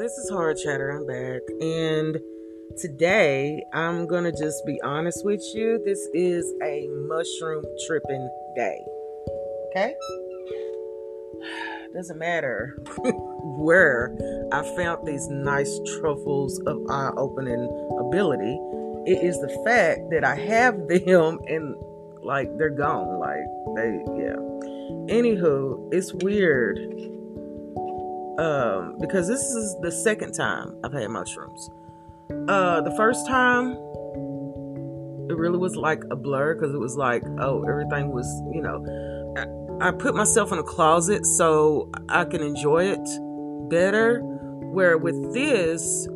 this is Hard Chatter. I'm back. And today I'm going to just be honest with you. This is a mushroom tripping day. Okay? Doesn't matter where I found these nice truffles of eye opening ability. It is the fact that I have them and like they're gone. Like they, yeah. Anywho, it's weird um, because this is the second time I've had mushrooms. Uh, the first time, it really was like a blur because it was like, oh, everything was, you know, I, I put myself in a closet so I can enjoy it better. Where with this,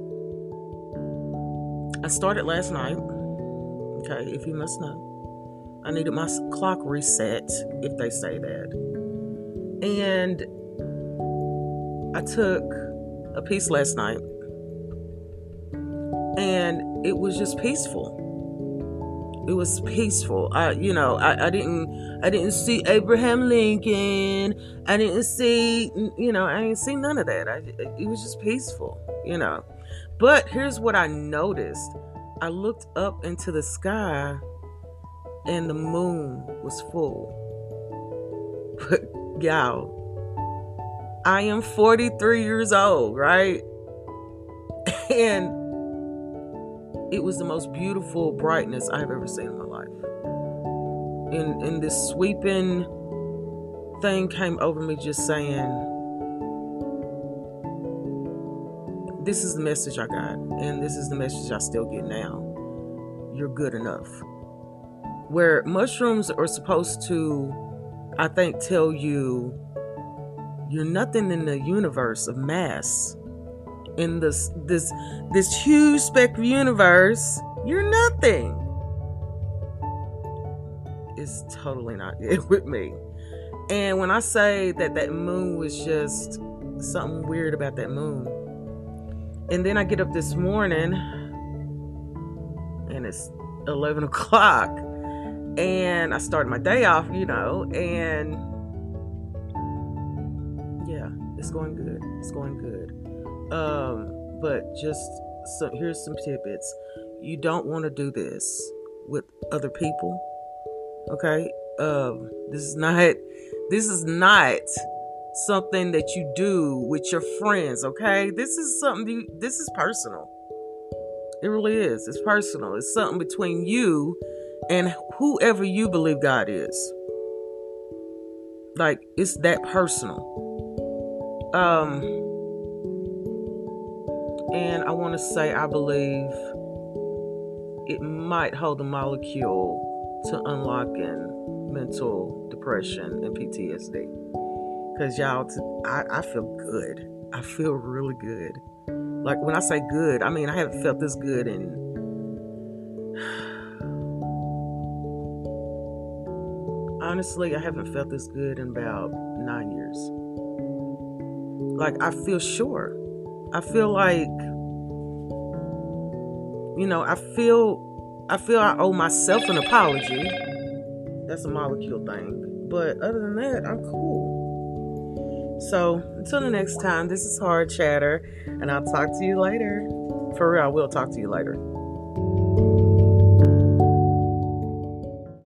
I started last night. Okay, if you must know, I needed my clock reset, if they say that. And I took a piece last night and it was just peaceful. It was peaceful. I, you know, I, I didn't, I didn't see Abraham Lincoln. I didn't see, you know, I didn't see none of that. I, it was just peaceful, you know. But here's what I noticed. I looked up into the sky and the moon was full. But y'all, I am 43 years old, right? And it was the most beautiful brightness I've ever seen in my life. And, and this sweeping thing came over me just saying, This is the message I got, and this is the message I still get now. You're good enough. Where mushrooms are supposed to, I think, tell you you're nothing in the universe of mass. In this this this huge spectrum universe, you're nothing. It's totally not it with me. And when I say that that moon was just something weird about that moon, and then I get up this morning and it's 11 o'clock, and I start my day off, you know, and it's going good. It's going good. Um, but just so here's some tidbits. You don't want to do this with other people. Okay? Um, this is not this is not something that you do with your friends, okay? This is something you, this is personal. It really is. It's personal. It's something between you and whoever you believe God is. Like it's that personal. Um, and I want to say, I believe it might hold the molecule to unlocking mental depression and PTSD. Because y'all, I, I feel good. I feel really good. Like when I say good, I mean I haven't felt this good in honestly, I haven't felt this good in about nine years. Like, I feel sure. I feel like, you know, I feel, I feel I owe myself an apology. That's a molecule thing. But other than that, I'm cool. So until the next time, this is Hard Chatter, and I'll talk to you later. For real, I will talk to you later.